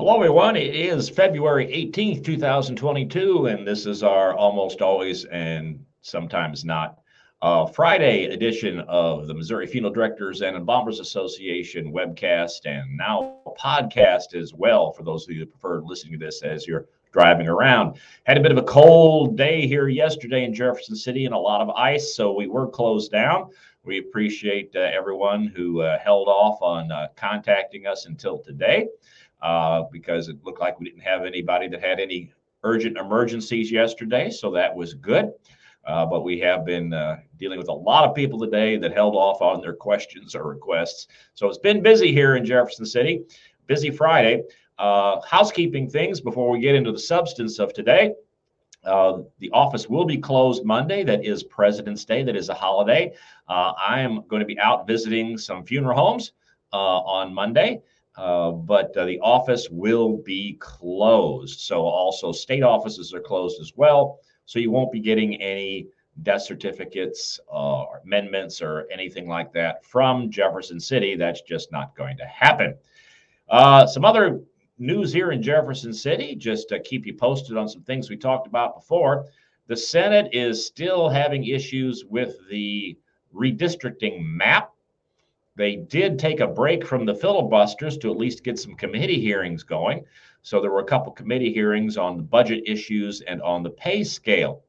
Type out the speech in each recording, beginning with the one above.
Hello, everyone. It is February 18th, 2022, and this is our almost always and sometimes not uh, Friday edition of the Missouri Funeral Directors and Embalmers Association webcast and now podcast as well for those of you that prefer listening to this as you're driving around. Had a bit of a cold day here yesterday in Jefferson City and a lot of ice, so we were closed down. We appreciate uh, everyone who uh, held off on uh, contacting us until today uh, because it looked like we didn't have anybody that had any urgent emergencies yesterday. So that was good. Uh, but we have been uh, dealing with a lot of people today that held off on their questions or requests. So it's been busy here in Jefferson City. Busy Friday. Uh, housekeeping things before we get into the substance of today. Uh, the office will be closed Monday. That is President's Day. That is a holiday. Uh, I am going to be out visiting some funeral homes uh, on Monday. Uh, but uh, the office will be closed. So also state offices are closed as well. So you won't be getting any death certificates uh, or amendments or anything like that from Jefferson City. That's just not going to happen. Uh, some other news here in Jefferson City, just to keep you posted on some things we talked about before. The Senate is still having issues with the redistricting map they did take a break from the filibusters to at least get some committee hearings going. So there were a couple committee hearings on the budget issues and on the pay scale.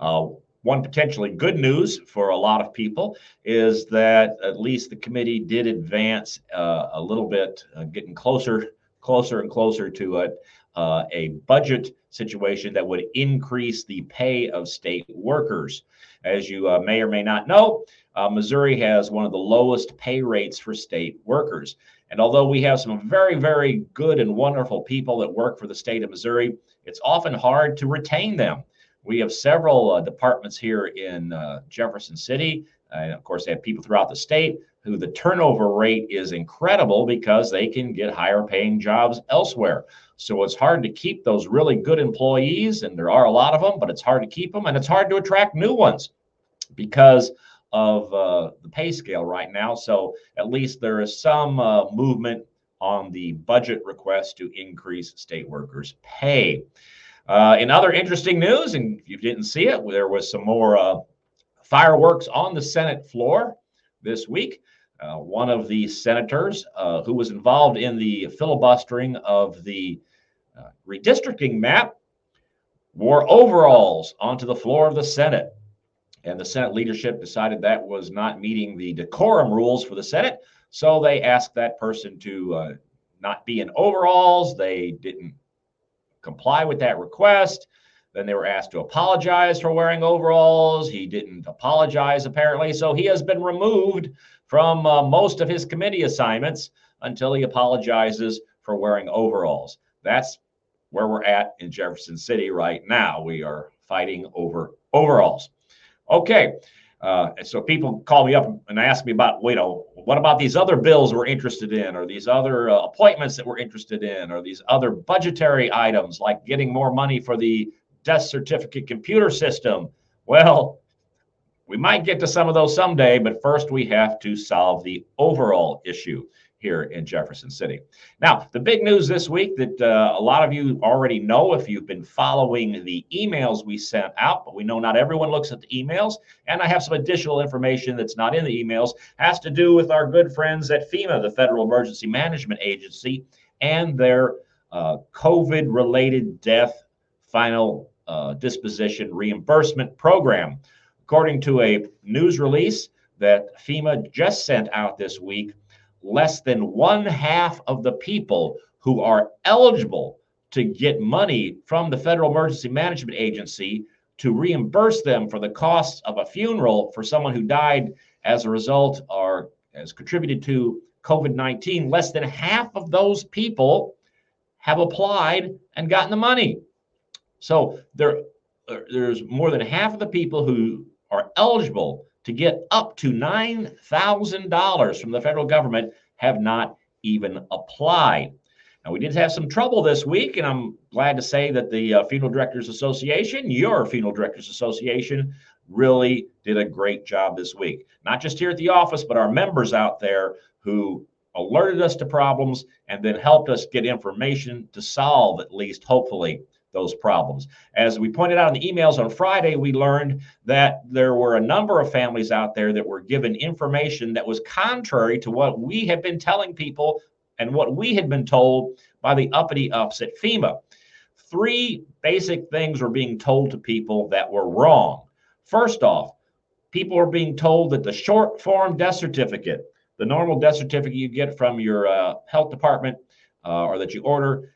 Uh, one potentially good news for a lot of people is that at least the committee did advance uh, a little bit, uh, getting closer, closer and closer to it, uh, a budget situation that would increase the pay of state workers. As you uh, may or may not know, uh, Missouri has one of the lowest pay rates for state workers. And although we have some very, very good and wonderful people that work for the state of Missouri, it's often hard to retain them. We have several uh, departments here in uh, Jefferson City. And of course, they have people throughout the state who the turnover rate is incredible because they can get higher paying jobs elsewhere. So it's hard to keep those really good employees, and there are a lot of them, but it's hard to keep them, and it's hard to attract new ones because of uh, the pay scale right now. So at least there is some uh, movement on the budget request to increase state workers' pay. Uh, in other interesting news, and if you didn't see it, there was some more uh, fireworks on the Senate floor this week. Uh, one of the senators uh, who was involved in the filibustering of the redistricting map wore overalls onto the floor of the Senate. And the Senate leadership decided that was not meeting the decorum rules for the Senate. So they asked that person to uh, not be in overalls. They didn't comply with that request. Then they were asked to apologize for wearing overalls. He didn't apologize, apparently. So he has been removed from uh, most of his committee assignments until he apologizes for wearing overalls. That's where we're at in Jefferson City right now. We are fighting over overalls. Okay. Uh, so people call me up and ask me about, you know, what about these other bills we're interested in, or these other uh, appointments that we're interested in, or these other budgetary items like getting more money for the death certificate computer system? Well, we might get to some of those someday, but first we have to solve the overall issue here in Jefferson City. Now, the big news this week that uh, a lot of you already know if you've been following the emails we sent out, but we know not everyone looks at the emails. And I have some additional information that's not in the emails, has to do with our good friends at FEMA, the Federal Emergency Management Agency, and their uh, COVID related death final uh, disposition reimbursement program. According to a news release that FEMA just sent out this week, less than one half of the people who are eligible to get money from the Federal Emergency Management Agency to reimburse them for the costs of a funeral for someone who died as a result or has contributed to COVID 19, less than half of those people have applied and gotten the money. So there, there's more than half of the people who are eligible to get up to $9,000 from the federal government have not even applied. Now, we did have some trouble this week, and I'm glad to say that the uh, Funeral Directors Association, your Funeral Directors Association, really did a great job this week. Not just here at the office, but our members out there who alerted us to problems, and then helped us get information to solve, at least hopefully, those problems. As we pointed out in the emails on Friday, we learned that there were a number of families out there that were given information that was contrary to what we had been telling people and what we had been told by the uppity ups at FEMA. Three basic things were being told to people that were wrong. First off, people are being told that the short form death certificate, the normal death certificate you get from your uh, health department uh, or that you order,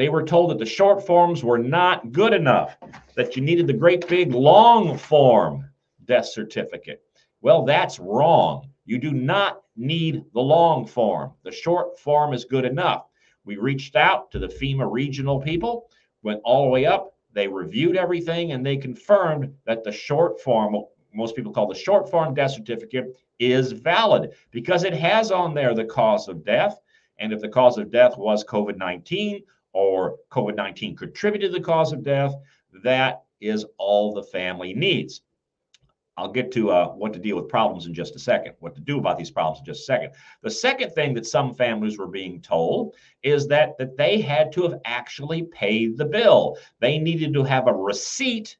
they were told that the short forms were not good enough, that you needed the great big long form death certificate. Well, that's wrong. You do not need the long form. The short form is good enough. We reached out to the FEMA regional people, went all the way up. They reviewed everything and they confirmed that the short form, most people call the short form death certificate, is valid because it has on there the cause of death. And if the cause of death was COVID 19 or COVID 19 contributed to the cause of death, that is all the family needs. I'll get to uh, what to deal with problems in just a second, what to do about these problems in just a second. The second thing that some families were being told is that, that they had to have actually paid the bill. They needed to have a receipt,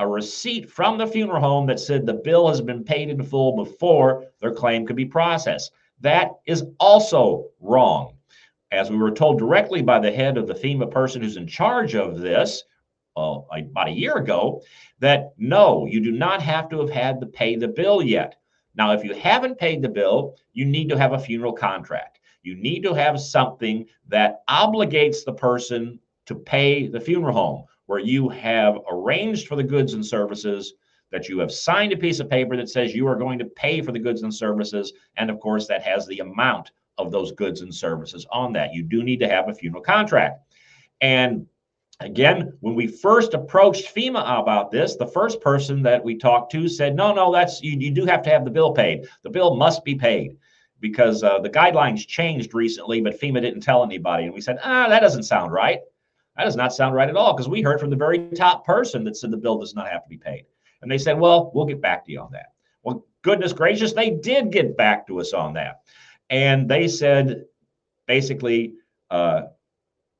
a receipt from the funeral home that said the bill has been paid in full before their claim could be processed. That is also wrong as we were told directly by the head of the FEMA person who's in charge of this uh, about a year ago, that no, you do not have to have had to pay the bill yet. Now, if you haven't paid the bill, you need to have a funeral contract. You need to have something that obligates the person to pay the funeral home, where you have arranged for the goods and services, that you have signed a piece of paper that says you are going to pay for the goods and services. And of course, that has the amount of those goods and services on that. You do need to have a funeral contract. And again, when we first approached FEMA about this, the first person that we talked to said, no, no, that's you, you do have to have the bill paid. The bill must be paid because uh, the guidelines changed recently, but FEMA didn't tell anybody. And we said, ah, that doesn't sound right. That does not sound right at all because we heard from the very top person that said the bill does not have to be paid. And they said, well, we'll get back to you on that. Well, goodness gracious, they did get back to us on that. And they said basically, uh,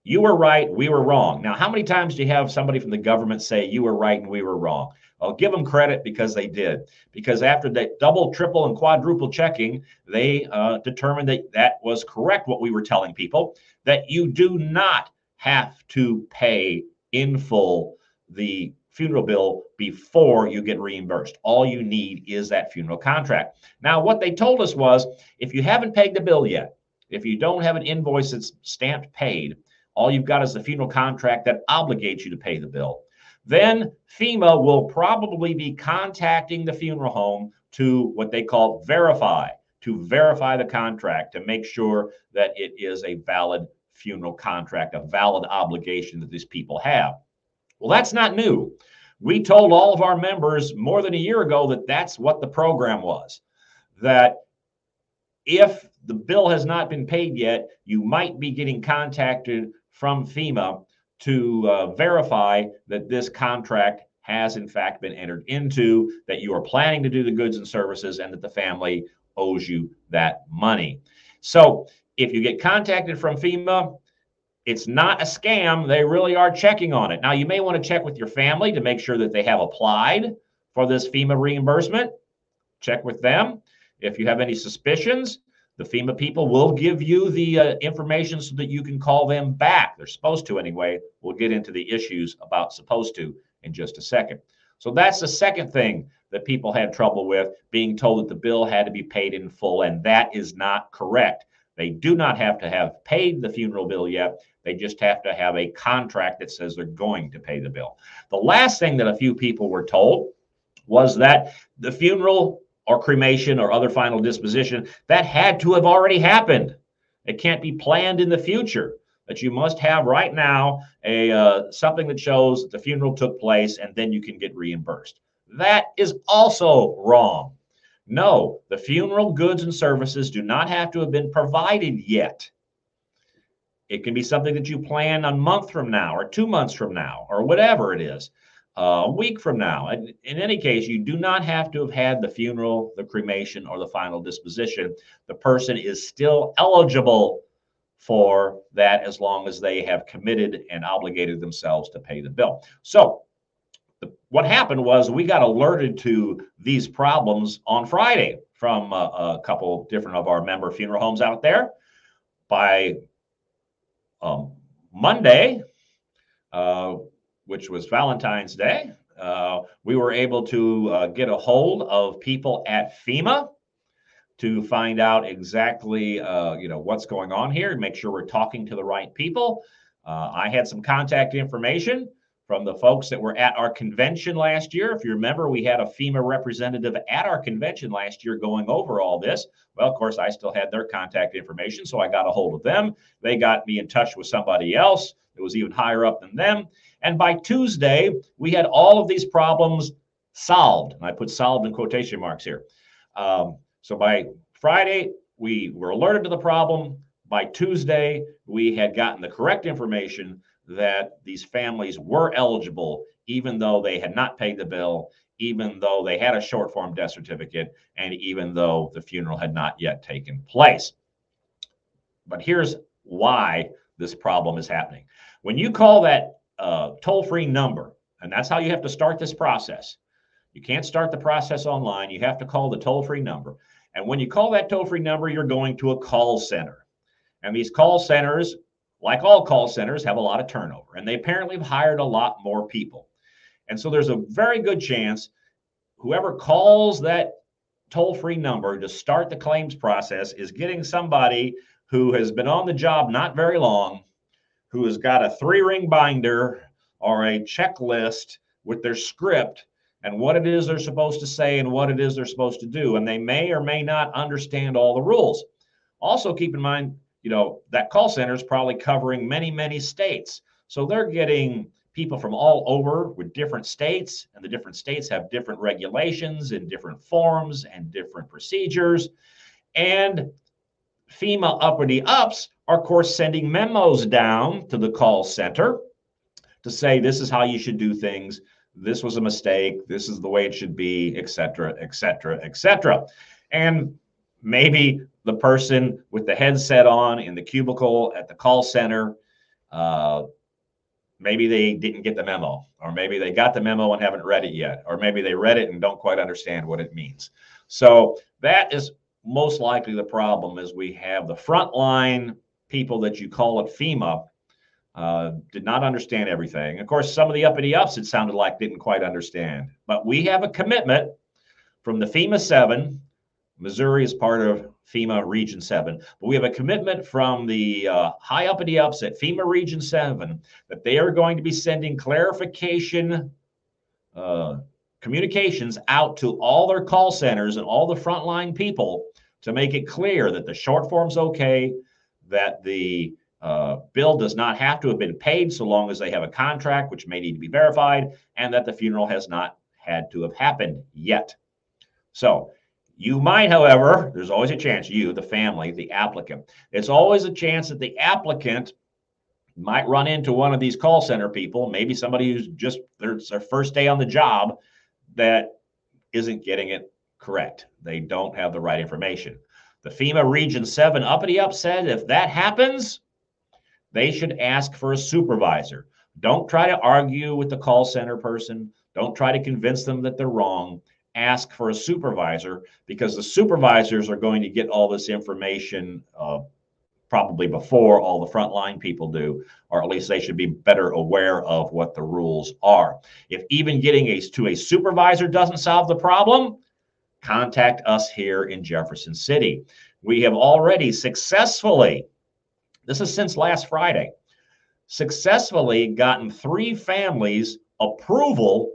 you were right, we were wrong. Now, how many times do you have somebody from the government say you were right and we were wrong? I'll give them credit because they did. Because after that double, triple, and quadruple checking, they uh, determined that that was correct, what we were telling people, that you do not have to pay in full the funeral bill before you get reimbursed. All you need is that funeral contract. Now, what they told us was if you haven't paid the bill yet, if you don't have an invoice that's stamped paid, all you've got is the funeral contract that obligates you to pay the bill. Then FEMA will probably be contacting the funeral home to what they call verify, to verify the contract to make sure that it is a valid funeral contract, a valid obligation that these people have. Well, that's not new. We told all of our members more than a year ago that that's what the program was. That if the bill has not been paid yet, you might be getting contacted from FEMA to uh, verify that this contract has in fact been entered into, that you are planning to do the goods and services, and that the family owes you that money. So if you get contacted from FEMA, it's not a scam. They really are checking on it. Now, you may want to check with your family to make sure that they have applied for this FEMA reimbursement. Check with them. If you have any suspicions, the FEMA people will give you the uh, information so that you can call them back. They're supposed to anyway. We'll get into the issues about supposed to in just a second. So that's the second thing that people had trouble with being told that the bill had to be paid in full, and that is not correct. They do not have to have paid the funeral bill yet. They just have to have a contract that says they're going to pay the bill. The last thing that a few people were told was that the funeral or cremation or other final disposition that had to have already happened. It can't be planned in the future. That you must have right now a uh, something that shows that the funeral took place, and then you can get reimbursed. That is also wrong. No, the funeral goods and services do not have to have been provided yet. It can be something that you plan a month from now, or two months from now, or whatever it is. uh, a week from now. And in any case, you do not have to have had the funeral, the cremation, or the final disposition. The person is still eligible for that as long as they have committed and obligated themselves to pay the bill. So, the, what happened was we got alerted to these problems on Friday from a, a couple different of our member funeral homes out there. By um, Monday, uh, which was Valentine's Day, uh, we were able to uh, get a hold of people at FEMA to find out exactly, uh, you know, what's going on here and make sure we're talking to the right people. Uh, I had some contact information from the folks that were at our convention last year. If you remember, we had a FEMA representative at our convention last year going over all this. Well, of course, I still had their contact information, so I got a hold of them. They got me in touch with somebody else that was even higher up than them. And by Tuesday, we had all of these problems solved. And I put solved in quotation marks here. Um, so by Friday, we were alerted to the problem. By Tuesday, we had gotten the correct information that these families were eligible, even though they had not paid the bill, even though they had a short form death certificate, and even though the funeral had not yet taken place. But here's why this problem is happening. When you call that uh, toll free number, and that's how you have to start this process. You can't start the process online. You have to call the toll free number. And when you call that toll free number, you're going to a call center. And these call centers, like all call centers, have a lot of turnover. And they apparently have hired a lot more people. And so there's a very good chance whoever calls that toll free number to start the claims process is getting somebody who has been on the job not very long who has got a three ring binder or a checklist with their script and what it is they're supposed to say and what it is they're supposed to do. And they may or may not understand all the rules. Also, keep in mind, you know, that call center is probably covering many, many states. So they're getting people from all over with different states, and the different states have different regulations and different forms and different procedures. And FEMA uppity ups are, of course, sending memos down to the call center to say this is how you should do things. This was a mistake. This is the way it should be, et cetera, et cetera, et cetera. And maybe the person with the headset on in the cubicle at the call center, uh, maybe they didn't get the memo, or maybe they got the memo and haven't read it yet, or maybe they read it and don't quite understand what it means. So that is most likely the problem is we have the frontline people that you call at FEMA uh, did not understand everything. Of course, some of the uppity ups it sounded like didn't quite understand. But we have a commitment from the FEMA 7. Missouri is part of FEMA Region 7. But we have a commitment from the uh, high uppity ups at FEMA Region 7 that they are going to be sending clarification uh, communications out to all their call centers and all the frontline people to make it clear that the short form's okay, that the uh, bill does not have to have been paid so long as they have a contract, which may need to be verified, and that the funeral has not had to have happened yet. So, you might, however, there's always a chance, you, the family, the applicant, it's always a chance that the applicant might run into one of these call center people, maybe somebody who's just their, their first day on the job that isn't getting it correct. They don't have the right information. The FEMA Region 7 uppity up said if that happens, they should ask for a supervisor. Don't try to argue with the call center person. Don't try to convince them that they're wrong. Ask for a supervisor because the supervisors are going to get all this information uh, probably before all the frontline people do, or at least they should be better aware of what the rules are. If even getting a, to a supervisor doesn't solve the problem, contact us here in Jefferson City. We have already successfully, this is since last Friday, successfully gotten three families approval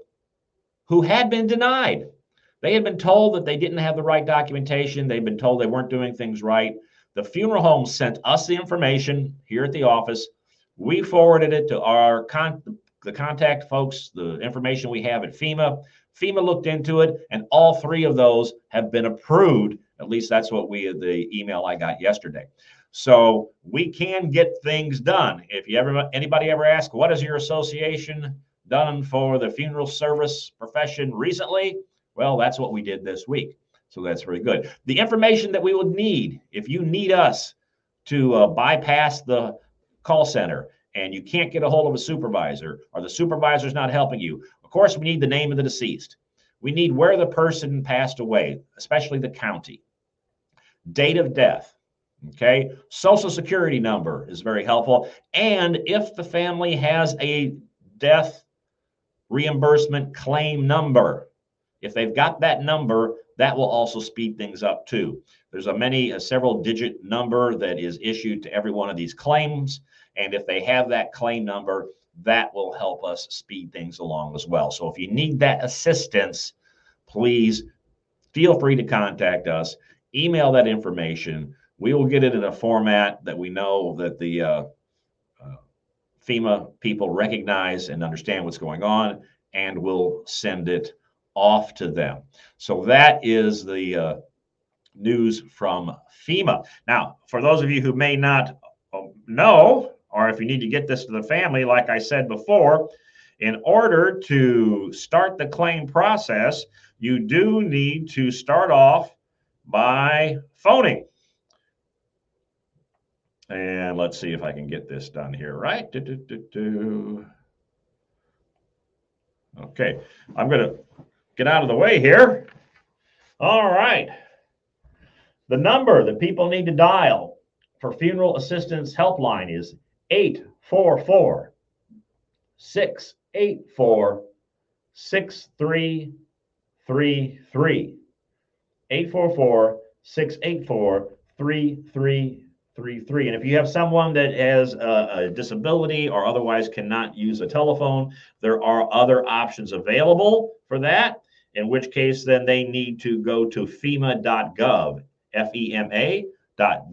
who had been denied. They had been told that they didn't have the right documentation, they'd been told they weren't doing things right. The funeral home sent us the information here at the office. We forwarded it to our con- the contact folks, the information we have at FEMA. FEMA looked into it, and all three of those have been approved. At least that's what we the email I got yesterday. So we can get things done. If you ever anybody ever ask what is your association done for the funeral service profession recently? Well, that's what we did this week. So that's very good. The information that we would need if you need us to uh, bypass the call center and you can't get a hold of a supervisor or the supervisor's not helping you, of course, we need the name of the deceased. We need where the person passed away, especially the county, date of death. Okay. Social security number is very helpful. And if the family has a death reimbursement claim number, if they've got that number, that will also speed things up too. There's a many, a several digit number that is issued to every one of these claims. And if they have that claim number, that will help us speed things along as well. So if you need that assistance, please feel free to contact us, email that information. We will get it in a format that we know that the uh, uh, FEMA people recognize and understand what's going on, and we'll send it off to them. So that is the uh, news from FEMA. Now, for those of you who may not uh, know, or if you need to get this to the family, like I said before, in order to start the claim process, you do need to start off by phoning. And let's see if I can get this done here, right? Do, do, do, okay, I'm going to get out of the way here. All right. The number that people need to dial for funeral assistance helpline is 844 684 6333. 844 684 3333. And if you have someone that has a, a, disability or otherwise cannot use a telephone, there are other options available for that, in which case then they need to go to FEMA.gov, F E M A dot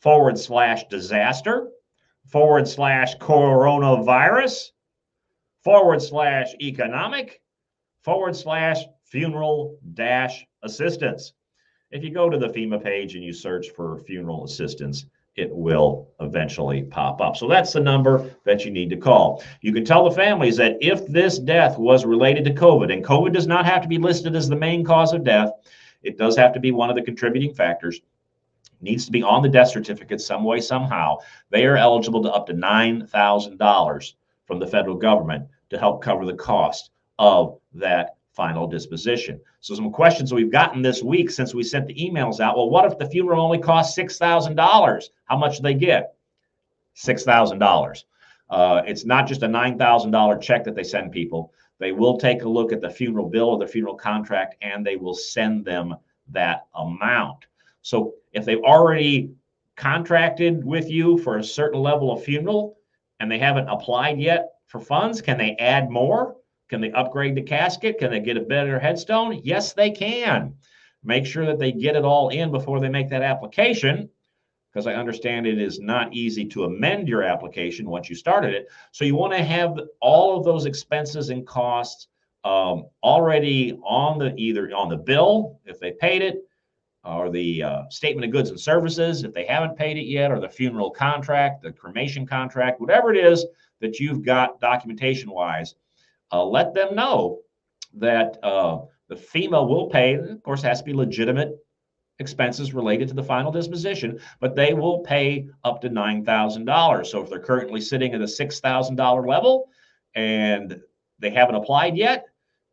forward slash disaster forward slash coronavirus forward slash economic forward slash funeral dash assistance. If you go to the FEMA page and you search for funeral assistance, it will eventually pop up. So that's the number that you need to call. You can tell the families that if this death was related to COVID, and COVID does not have to be listed as the main cause of death, it does have to be one of the contributing factors needs to be on the death certificate some way, somehow, they are eligible to up to $9,000 from the federal government to help cover the cost of that final disposition. So, some questions we've gotten this week since we sent the emails out. Well, what if the funeral only costs $6,000? How much do they get? $6,000. Uh, it's not just a $9,000 check that they send people. They will take a look at the funeral bill or the funeral contract and they will send them that amount. So if they've already contracted with you for a certain level of funeral and they haven't applied yet for funds, can they add more? Can they upgrade the casket? Can they get a better headstone? Yes, they can. Make sure that they get it all in before they make that application, because I understand it is not easy to amend your application once you started it. So you want to have all of those expenses and costs um, already on the either on the bill if they paid it or the uh, statement of goods and services if they haven't paid it yet, or the funeral contract, the cremation contract, whatever it is that you've got documentation wise, uh, let them know that uh, the FEMA will pay. Of course, has to be legitimate expenses related to the final disposition, but they will pay up to $9,000. So if they're currently sitting at a $6,000 level and they haven't applied yet,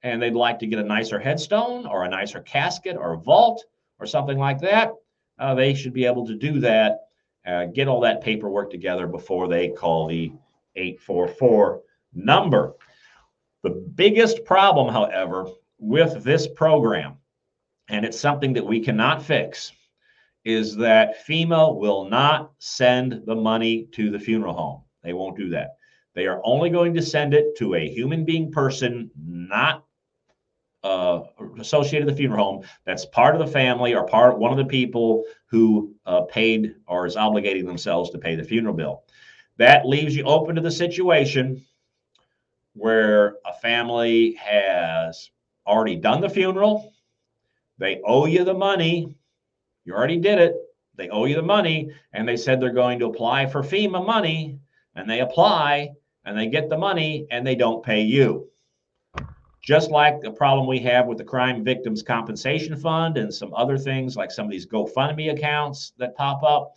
and they'd like to get a nicer headstone or a nicer casket or a vault, or something like that, uh, they should be able to do that, uh, get all that paperwork together before they call the 844 number. The biggest problem, however, with this program, and it's something that we cannot fix, is that FEMA will not send the money to the funeral home. They won't do that. They are only going to send it to a human being person, not uh, associated with the funeral home that's part of the family or part one of the people who uh, paid or is obligating themselves to pay the funeral bill. That leaves you open to the situation where a family has already done the funeral, they owe you the money, you already did it, they owe you the money, and they said they're going to apply for FEMA money, and they apply, and they get the money and they don't pay you. Just like the problem we have with the Crime Victims Compensation Fund and some other things, like some of these GoFundMe accounts that pop up.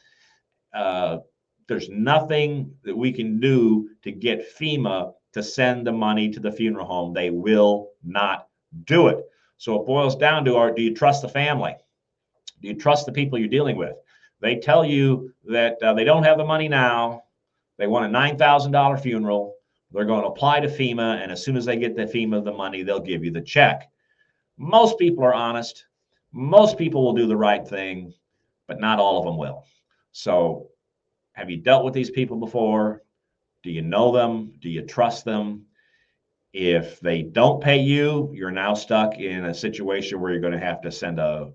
Uh, there's nothing that we can do to get FEMA to send the money to the funeral home. They will not do it. So it boils down to are do you trust the family? Do you trust the people you're dealing with? They tell you that uh, they don't have the money now. They want a $9,000 funeral. They're going to apply to FEMA, and as soon as they get the FEMA the money, they'll give you the check. Most people are honest. Most people will do the right thing, but not all of them will. So, have you dealt with these people before? Do you know them? Do you trust them? If they don't pay you, you're now stuck in a situation where you're going to have to send a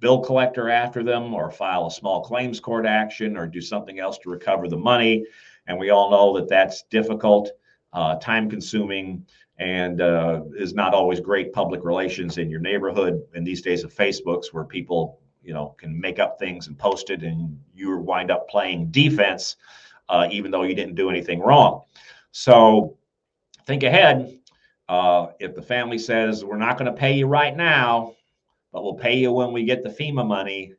bill collector after them or file a small claims court action or do something else to recover the money. And we all know that that's difficult, uh, time consuming, and uh, is not always great public relations in your neighborhood in these days of Facebooks where people you know can make up things and post it and you wind up playing defense uh, even though you didn't do anything wrong so think ahead uh, if the family says we're not going to pay you right now but we'll pay you when we get the FEMA money.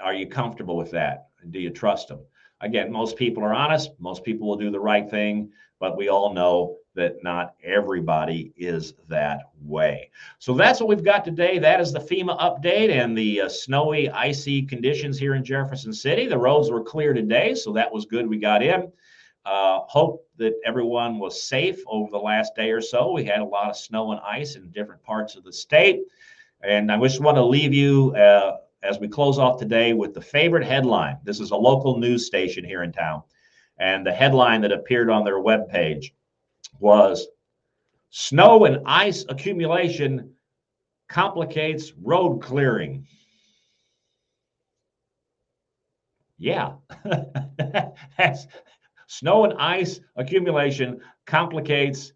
Are you comfortable with that? Do you trust them? Again, most people are honest. Most people will do the right thing, but we all know that not everybody is that way. So that's what we've got today. That is the FEMA update and the uh, snowy, icy conditions here in Jefferson City. The roads were clear today, so that was good. We got in. Uh, hope that everyone was safe over the last day or so. We had a lot of snow and ice in different parts of the state. And I just want to leave you uh, as we close off today with the favorite headline. This is a local news station here in town. And the headline that appeared on their webpage was Snow and ice accumulation complicates road clearing. Yeah, that's snow and ice accumulation complicates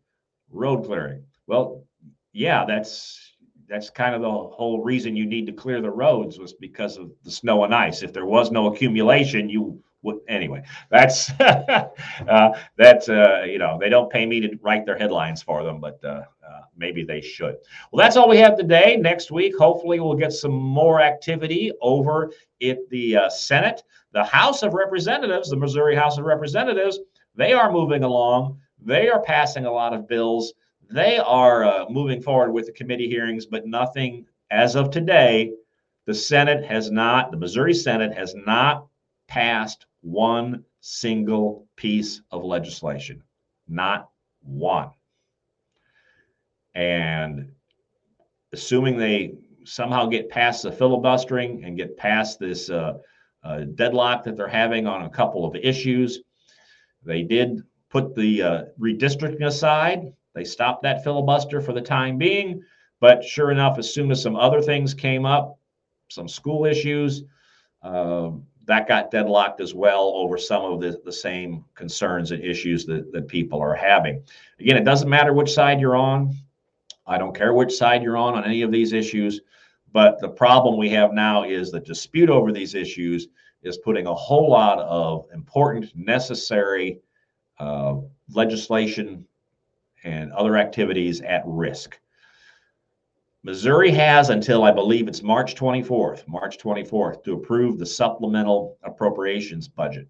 road clearing. Well, yeah, that's that's kind of the whole reason you need to clear the roads was because of the snow and ice. If there was no accumulation, you would anyway. That's uh, uh, you know they don't pay me to write their headlines for them, but uh, uh, maybe they should. Well, that's all we have today. Next week, hopefully, we'll get some more activity over at the uh, Senate, the House of Representatives, the Missouri House of Representatives. They are moving along. They are passing a lot of bills they are uh, moving forward with the committee hearings, but nothing as of today. The Senate has not, the Missouri Senate has not passed one single piece of legislation. Not one. And assuming they somehow get past the filibustering and get past this uh, uh, deadlock that they're having on a couple of issues, they did put the uh, redistricting aside they stopped that filibuster for the time being. But sure enough, as soon as some other things came up, some school issues, uh, that got deadlocked as well over some of the, the same concerns and issues that, that people are having. Again, it doesn't matter which side you're on. I don't care which side you're on on any of these issues. But the problem we have now is the dispute over these issues is putting a whole lot of important, necessary uh, legislation and other activities at risk. Missouri has until I believe it's March 24th, March 24th, to approve the supplemental appropriations budget.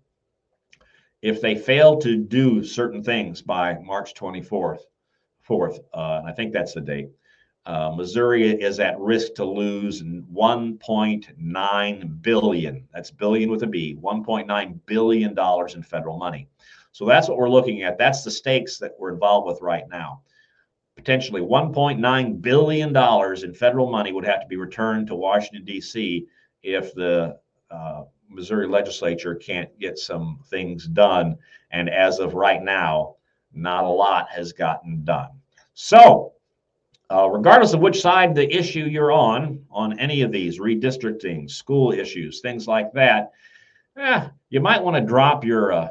If they fail to do certain things by March 24th, 4th, uh, I think that's the date, uh, Missouri is at risk to lose 1.9 billion. That's billion with a B, 1.9 billion dollars in federal money. So that's what we're looking at. That's the stakes that we're involved with right now. Potentially $1.9 billion in federal money would have to be returned to Washington, D.C. if the uh, Missouri legislature can't get some things done. And as of right now, not a lot has gotten done. So, uh, regardless of which side the issue you're on, on any of these redistricting, school issues, things like that, eh, you might want to drop your uh,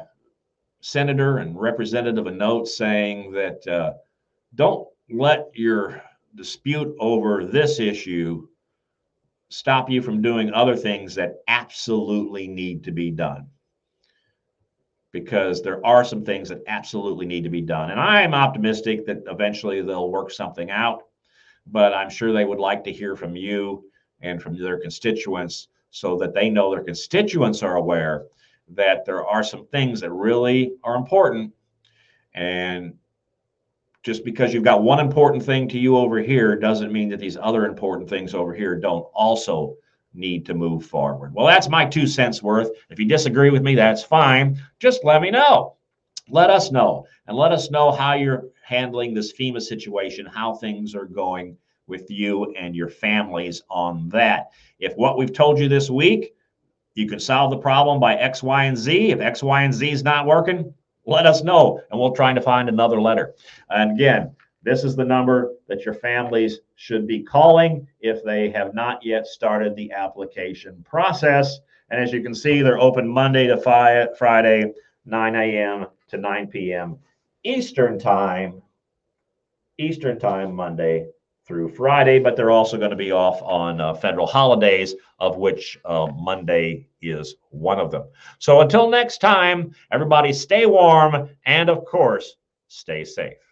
senator and representative a note saying that uh, don't let your dispute over this issue stop you from doing other things that absolutely need to be done. because there are some things that absolutely need to be done. And I'm optimistic that eventually they'll work something out, but I'm sure they would like to hear from you and from their constituents so that they know their constituents are aware that there are some things that really are important. And just because you've got one important thing to you over here doesn't mean that these other important things over here don't also need to move forward. Well, that's my two cents worth. If you disagree with me, that's fine. Just let me know. Let us know and let us know how you're handling this FEMA situation, how things are going with you and your families on that. If what we've told you this week, you can solve the problem by X, Y, and Z. If X, Y, and Z is not working, let us know and we'll try to find another letter. And again, this is the number that your families should be calling if they have not yet started the application process. And as you can see, they're open Monday to Friday, 9 a.m. to 9 p.m. Eastern Time, Eastern Time, Monday through Friday, but they're also going to be off on uh, federal holidays, of which uh, Monday is one of them. So until next time, everybody stay warm and, of course, stay safe.